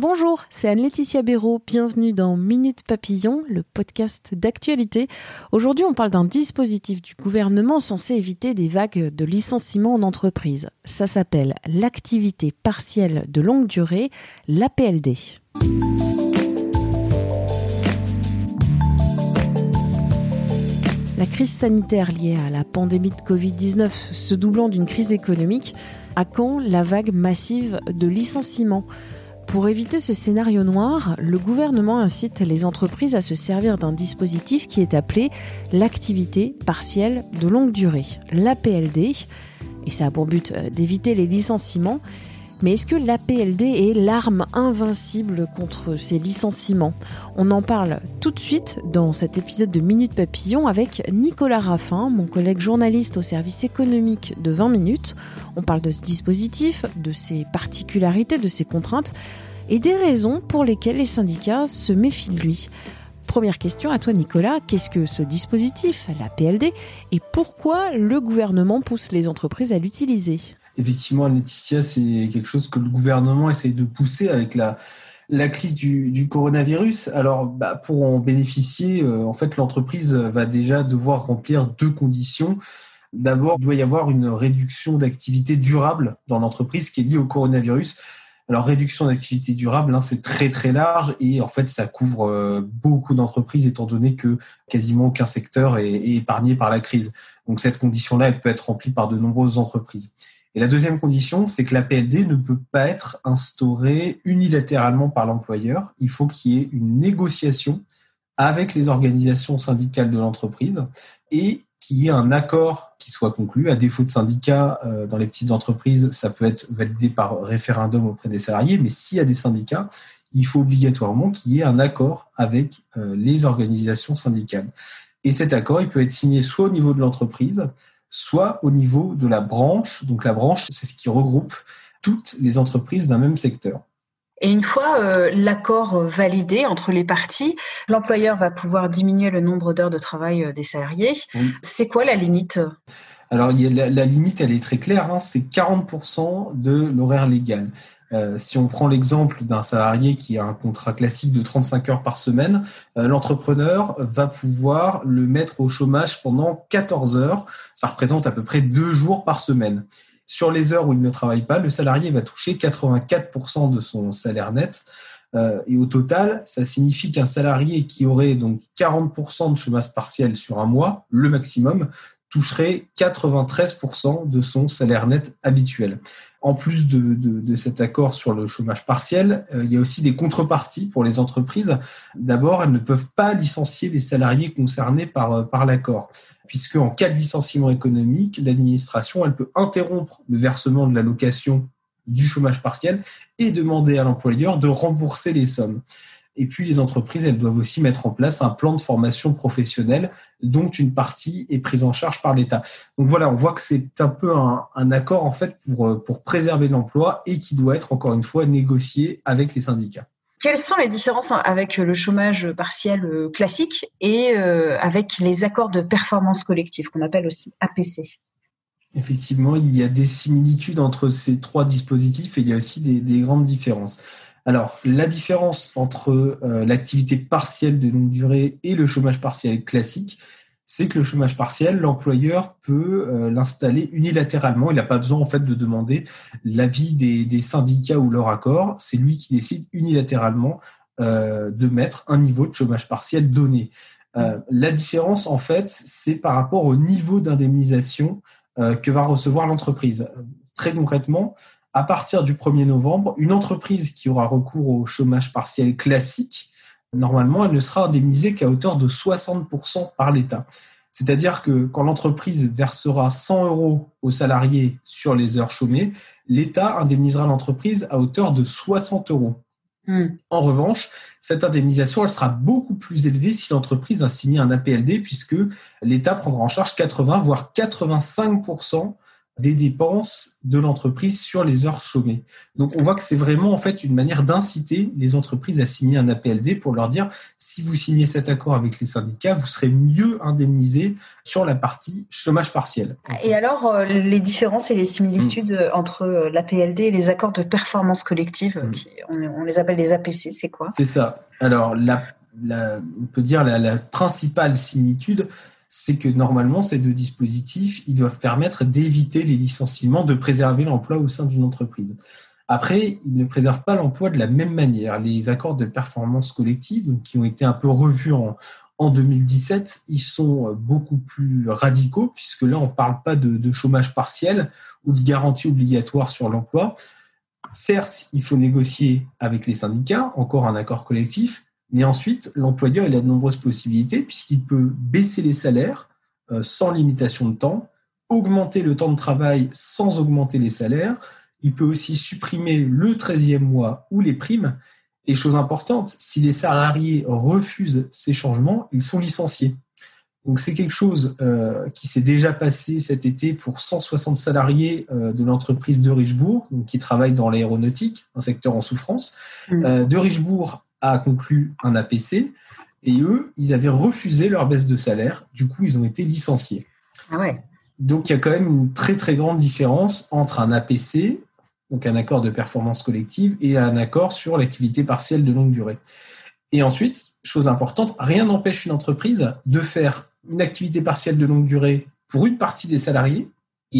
Bonjour, c'est Anne-Laetitia Béraud. Bienvenue dans Minute Papillon, le podcast d'actualité. Aujourd'hui, on parle d'un dispositif du gouvernement censé éviter des vagues de licenciements en entreprise. Ça s'appelle l'activité partielle de longue durée, l'APLD. La crise sanitaire liée à la pandémie de Covid-19 se doublant d'une crise économique, à quand la vague massive de licenciements. Pour éviter ce scénario noir, le gouvernement incite les entreprises à se servir d'un dispositif qui est appelé l'activité partielle de longue durée, l'APLD, et ça a pour but d'éviter les licenciements mais est-ce que l'APLD est l'arme invincible contre ces licenciements? On en parle tout de suite dans cet épisode de Minute Papillon avec Nicolas Raffin, mon collègue journaliste au service économique de 20 minutes. On parle de ce dispositif, de ses particularités, de ses contraintes et des raisons pour lesquelles les syndicats se méfient de lui. Première question à toi Nicolas, qu'est-ce que ce dispositif, l'APLD, et pourquoi le gouvernement pousse les entreprises à l'utiliser? Effectivement, Laetitia, c'est quelque chose que le gouvernement essaie de pousser avec la, crise du, du coronavirus. Alors, bah, pour en bénéficier, euh, en fait, l'entreprise va déjà devoir remplir deux conditions. D'abord, il doit y avoir une réduction d'activité durable dans l'entreprise qui est liée au coronavirus. Alors, réduction d'activité durable, hein, c'est très très large et en fait, ça couvre euh, beaucoup d'entreprises étant donné que quasiment aucun secteur est, est épargné par la crise. Donc, cette condition-là, elle peut être remplie par de nombreuses entreprises. Et la deuxième condition, c'est que la PLD ne peut pas être instaurée unilatéralement par l'employeur. Il faut qu'il y ait une négociation avec les organisations syndicales de l'entreprise et qu'il y ait un accord qui soit conclu. À défaut de syndicats, euh, dans les petites entreprises, ça peut être validé par référendum auprès des salariés, mais s'il y a des syndicats, il faut obligatoirement qu'il y ait un accord avec euh, les organisations syndicales. Et cet accord, il peut être signé soit au niveau de l'entreprise, soit au niveau de la branche. Donc la branche, c'est ce qui regroupe toutes les entreprises d'un même secteur. Et une fois euh, l'accord validé entre les parties, l'employeur va pouvoir diminuer le nombre d'heures de travail euh, des salariés. C'est quoi la limite? Alors la, la, limite, elle est très claire, hein, c'est 40% de l'horaire légal. Euh, si on prend l'exemple d'un salarié qui a un contrat classique de 35 heures par semaine, euh, l'entrepreneur va pouvoir le mettre au chômage pendant 14 heures. Ça représente à peu près deux jours par semaine. Sur les heures où il ne travaille pas, le salarié va toucher 84% de son salaire net. Euh, et au total, ça signifie qu'un salarié qui aurait donc 40% de chômage partiel sur un mois, le maximum, toucherait 93% de son salaire net habituel. En plus de, cet accord sur le chômage partiel, euh, il y a aussi des contreparties pour les entreprises. D'abord, elles ne peuvent pas licencier les salariés concernés par, euh, l'accord, puisque en cas de licenciement économique, l'administration peut interrompre le versement de l'allocation du chômage partiel et demander à l'employeur de rembourser les sommes. Et puis les entreprises, elles doivent aussi mettre en place un plan de formation professionnelle dont une partie est prise en charge par l'État. Donc voilà, on voit que c'est un peu un, un, accord en fait pour, euh, pour préserver l'emploi et qui doit être encore une fois négocié avec les syndicats. Quelles sont les différences avec le chômage partiel euh, classique et euh, avec les accords de performance collective qu'on appelle aussi APC Effectivement, il y a des similitudes entre ces trois dispositifs et il y a aussi des, des grandes différences. Alors, la différence entre euh, l'activité partielle de longue durée et le chômage partiel classique, c'est que le chômage partiel, l'employeur peut euh, l'installer unilatéralement. Il n'a pas besoin en fait de demander l'avis des, syndicats ou leur accord. C'est lui qui décide unilatéralement euh, de mettre un niveau de chômage partiel donné. La différence en fait, c'est par rapport au niveau d'indemnisation que va recevoir l'entreprise. Très concrètement, à partir du 1er novembre, une entreprise qui aura recours au chômage partiel classique, normalement, elle ne sera indemnisée qu'à hauteur de 60% par l'État. C'est-à-dire que quand l'entreprise versera 100 euros aux salariés sur les heures chômées, l'État indemnisera l'entreprise à hauteur de 60 euros. Hmm. En revanche, cette indemnisation, elle sera beaucoup plus élevée si l'entreprise a signé un APLD, puisque l'État prendra en charge 80 voire 85 des dépenses de l'entreprise sur les heures chômées. Donc on voit que c'est vraiment en fait une manière d'inciter les entreprises à signer un APLD pour leur dire si vous signez cet accord avec les syndicats, vous serez mieux indemnisé sur la partie chômage partiel. Et alors euh, les différences et les similitudes hmm. entre euh, l'APLD et les accords de performance collective, hmm. on, les appelle les APC, c'est quoi? C'est ça. Alors la, on peut dire la, la principale similitude, c'est que normalement, ces deux dispositifs, ils doivent permettre d'éviter les licenciements, de préserver l'emploi au sein d'une entreprise. Après, ils ne préservent pas l'emploi de la même manière. Les accords de performance collective, qui ont été un peu revus en, en 2017, ils sont beaucoup plus radicaux, puisque là, on ne parle pas de, chômage partiel ou de garantie obligatoire sur l'emploi. Certes, il faut négocier avec les syndicats, encore un accord collectif, mais ensuite, l'employeur, il a de nombreuses possibilités puisqu'il peut baisser les salaires euh, sans limitation de temps, augmenter le temps de travail sans augmenter les salaires. Il peut aussi supprimer le 13e mois ou les primes. Et chose importante, si les salariés refusent ces changements, ils sont licenciés. Donc c'est quelque chose euh, qui s'est déjà passé cet été pour 160 salariés euh, de l'entreprise de Richebourg, qui travaille dans l'aéronautique, un secteur en souffrance. Mmh. de Richebourg a conclu un APC et eux, ils avaient refusé leur baisse de salaire. Du coup, ils ont été licenciés. Ah ouais. Donc, il y a quand même une très très grande différence entre un APC, donc un accord de performance collective, et un accord sur l'activité partielle de longue durée. Et ensuite, chose importante, rien n'empêche une entreprise de faire une activité partielle de longue durée pour une partie des salariés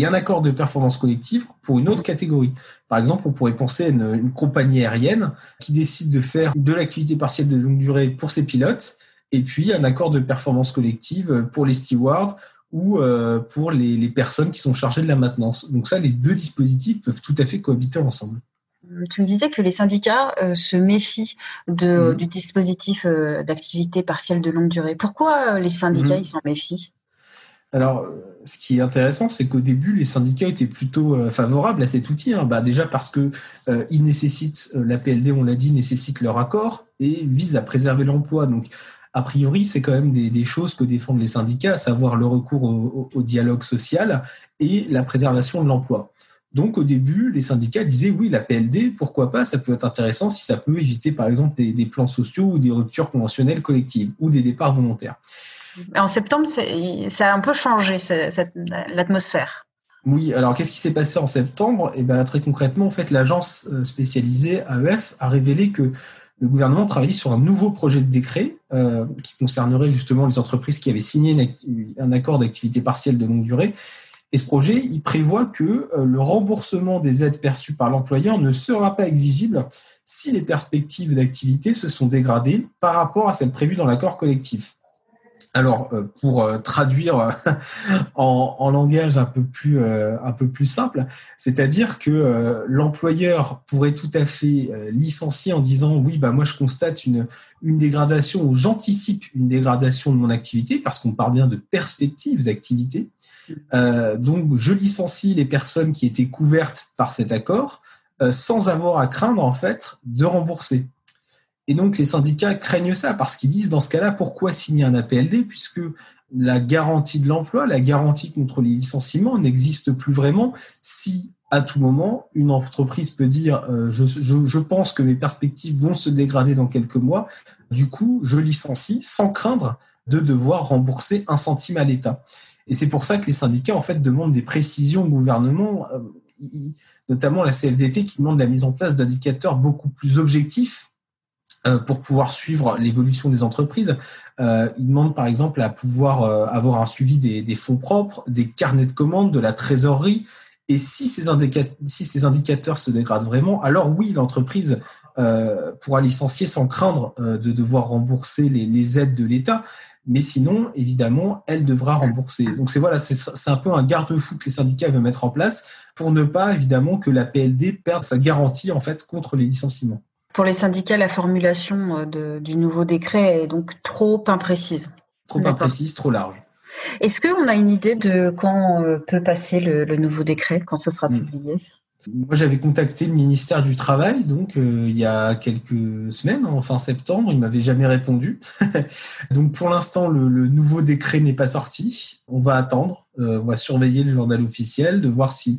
et un accord de performance collective pour une autre catégorie. Par exemple, on pourrait penser à une, compagnie aérienne qui décide de faire de l'activité partielle de longue durée pour ses pilotes, et puis un accord de performance collective pour les stewards ou euh, pour les, personnes qui sont chargées de la maintenance. Donc ça, les deux dispositifs peuvent tout à fait cohabiter ensemble. Tu me disais que les syndicats euh, se méfient de, mmh. du dispositif euh, d'activité partielle de longue durée. Pourquoi les syndicats mmh. ils s'en méfient? Alors, ce qui est intéressant, c'est qu'au début, les syndicats étaient plutôt euh, favorables à cet outil. Hein. Bah, déjà parce que euh, ils nécessitent, euh, la PLD, on l'a dit, nécessite leur accord et vise à préserver l'emploi. Donc, a priori, c'est quand même des, choses que défendent les syndicats, à savoir le recours au, dialogue social et la préservation de l'emploi. Donc, au début, les syndicats disaient oui, la PLD, pourquoi pas, ça peut être intéressant si ça peut éviter, par exemple, des plans sociaux ou des ruptures conventionnelles collectives ou des départs volontaires. En septembre, ça a un peu changé l'atmosphère. Oui, alors qu'est-ce qui s'est passé en septembre? Eh ben, très concrètement, en fait, l'agence euh, spécialisée AEF a révélé que le gouvernement travaillait sur un nouveau projet de décret euh, qui concernerait justement les entreprises qui avaient signé un accord d'activité partielle de longue durée. Et ce projet, il prévoit que euh, le remboursement des aides perçues par l'employeur ne sera pas exigible si les perspectives d'activité se sont dégradées par rapport à celles prévues dans l'accord collectif. Alors, euh, pour euh, traduire euh, en, langage un peu plus simple, c'est-à-dire que l'employeur pourrait tout à fait licencier en disant oui, bah moi je constate une une dégradation ou j'anticipe une dégradation de mon activité parce qu'on parle bien de perspective d'activité. donc, je licencie les personnes qui étaient couvertes par cet accord sans avoir à craindre en fait de rembourser. Et donc les syndicats craignent ça parce qu'ils disent dans ce cas-là, pourquoi signer un APLD puisque la garantie de l'emploi, la garantie contre les licenciements n'existe plus vraiment si à tout moment une entreprise peut dire euh, je, pense que mes perspectives vont se dégrader dans quelques mois, du coup je licencie sans craindre de devoir rembourser un centime à l'État. Et c'est pour ça que les syndicats en fait demandent des précisions au gouvernement, euh, notamment la CFDT qui demande la mise en place d'indicateurs beaucoup plus objectifs pour pouvoir suivre l'évolution des entreprises. Euh, ils demandent par exemple à pouvoir euh, avoir un suivi des, fonds propres, des carnets de commandes, de la trésorerie. Et si ces, indicateurs se dégradent vraiment, alors oui, l'entreprise pourra licencier sans craindre de devoir rembourser les, aides de l'État. Mais sinon, évidemment, elle devra rembourser. Donc c'est voilà, c'est un peu un garde-fou que les syndicats veulent mettre en place pour ne pas évidemment que la PLD perde sa garantie en fait contre les licenciements. Pour les syndicats, la formulation euh, du nouveau décret est donc trop imprécise. Trop imprécise, trop large. Est-ce qu'on a une idée de quand peut passer le, nouveau décret, quand ce sera hmm. publié? Moi, j'avais contacté le ministère du Travail, donc euh, il y a quelques semaines, en fin septembre, il m'avait jamais répondu. donc pour l'instant, le, nouveau décret n'est pas sorti. On va attendre, euh, on va surveiller le journal officiel, de voir si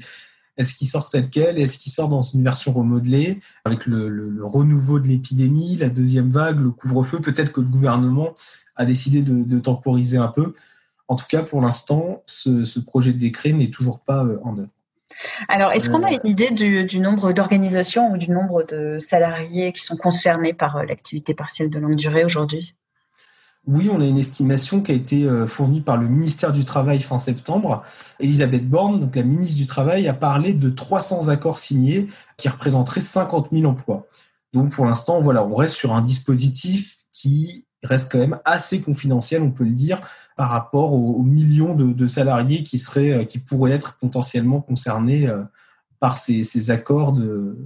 est-ce qu'il sort tel quel, est-ce qu'il sort dans une version remodelée, avec le, renouveau de l'épidémie, la deuxième vague, le couvre-feu? Peut-être que le gouvernement a décidé de, temporiser un peu. En tout cas, pour l'instant, ce, ce projet de décret n'est toujours pas euh, en œuvre. Alors, est-ce qu'on a une idée du, nombre d'organisations ou du nombre de salariés qui sont concernés par euh, l'activité partielle de longue durée aujourd'hui? Oui, on a une estimation qui a été euh, fournie par le ministère du Travail fin septembre. Elisabeth Borne, donc la ministre du Travail, a parlé de 300 accords signés qui représenteraient 50 000 emplois. Donc pour l'instant, voilà, on reste sur un dispositif qui reste quand même assez confidentiel, on peut le dire, par rapport aux, millions de, salariés qui seraient, euh, qui pourraient être potentiellement concernés euh, par ces, accords de,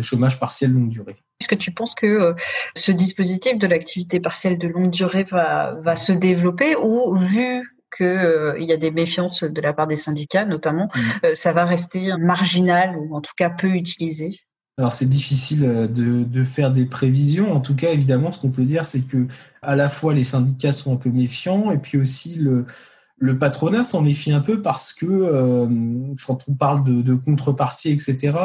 chômage partiel longue durée. Est-ce que tu penses que euh, ce dispositif de l'activité partielle de longue durée va, va se développer ou vu qu'il y a des méfiances de la part des syndicats notamment, mmh. ça va rester marginal ou en tout cas peu utilisé? Alors c'est difficile euh, de, de, faire des prévisions. En tout cas, évidemment, ce qu'on peut dire, c'est que à la fois les syndicats sont un peu méfiants et puis aussi le, le patronat s'en méfie un peu parce que euh, quand on parle de, de contrepartie, etc.,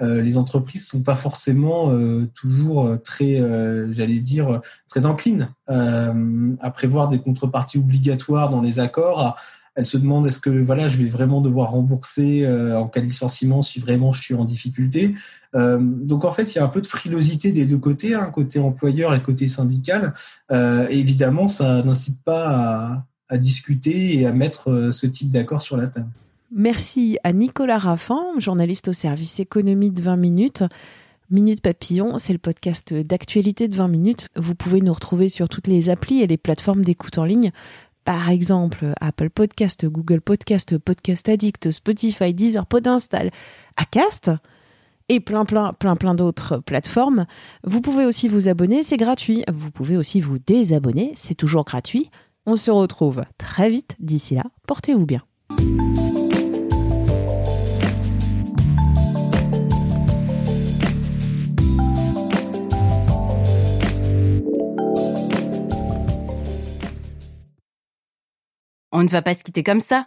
euh, les entreprises sont pas forcément euh, toujours très, j'allais dire, très enclines à prévoir des contreparties obligatoires dans les accords elle se demande est-ce que voilà, je vais vraiment devoir rembourser en cas de licenciement si vraiment je suis en difficulté? Donc en fait, il y a un peu de frilosité des deux côtés, hein, côté employeur et côté syndical. Évidemment, ça n'incite pas à, à, discuter et à mettre ce type d'accord sur la table. Merci à Nicolas Raffin, journaliste au service économie de 20 minutes. Minute Papillon, c'est le podcast d'actualité de 20 minutes. Vous pouvez nous retrouver sur toutes les applis et les plateformes d'écoute en ligne par exemple Apple Podcast, Google Podcast, Podcast Addict, Spotify, Deezer, Podinstall, Acast et plein plein plein plein d'autres plateformes. Vous pouvez aussi vous abonner, c'est gratuit. Vous pouvez aussi vous désabonner, c'est toujours gratuit. On se retrouve très vite. D'ici là, portez-vous bien. On ne va pas se quitter comme ça.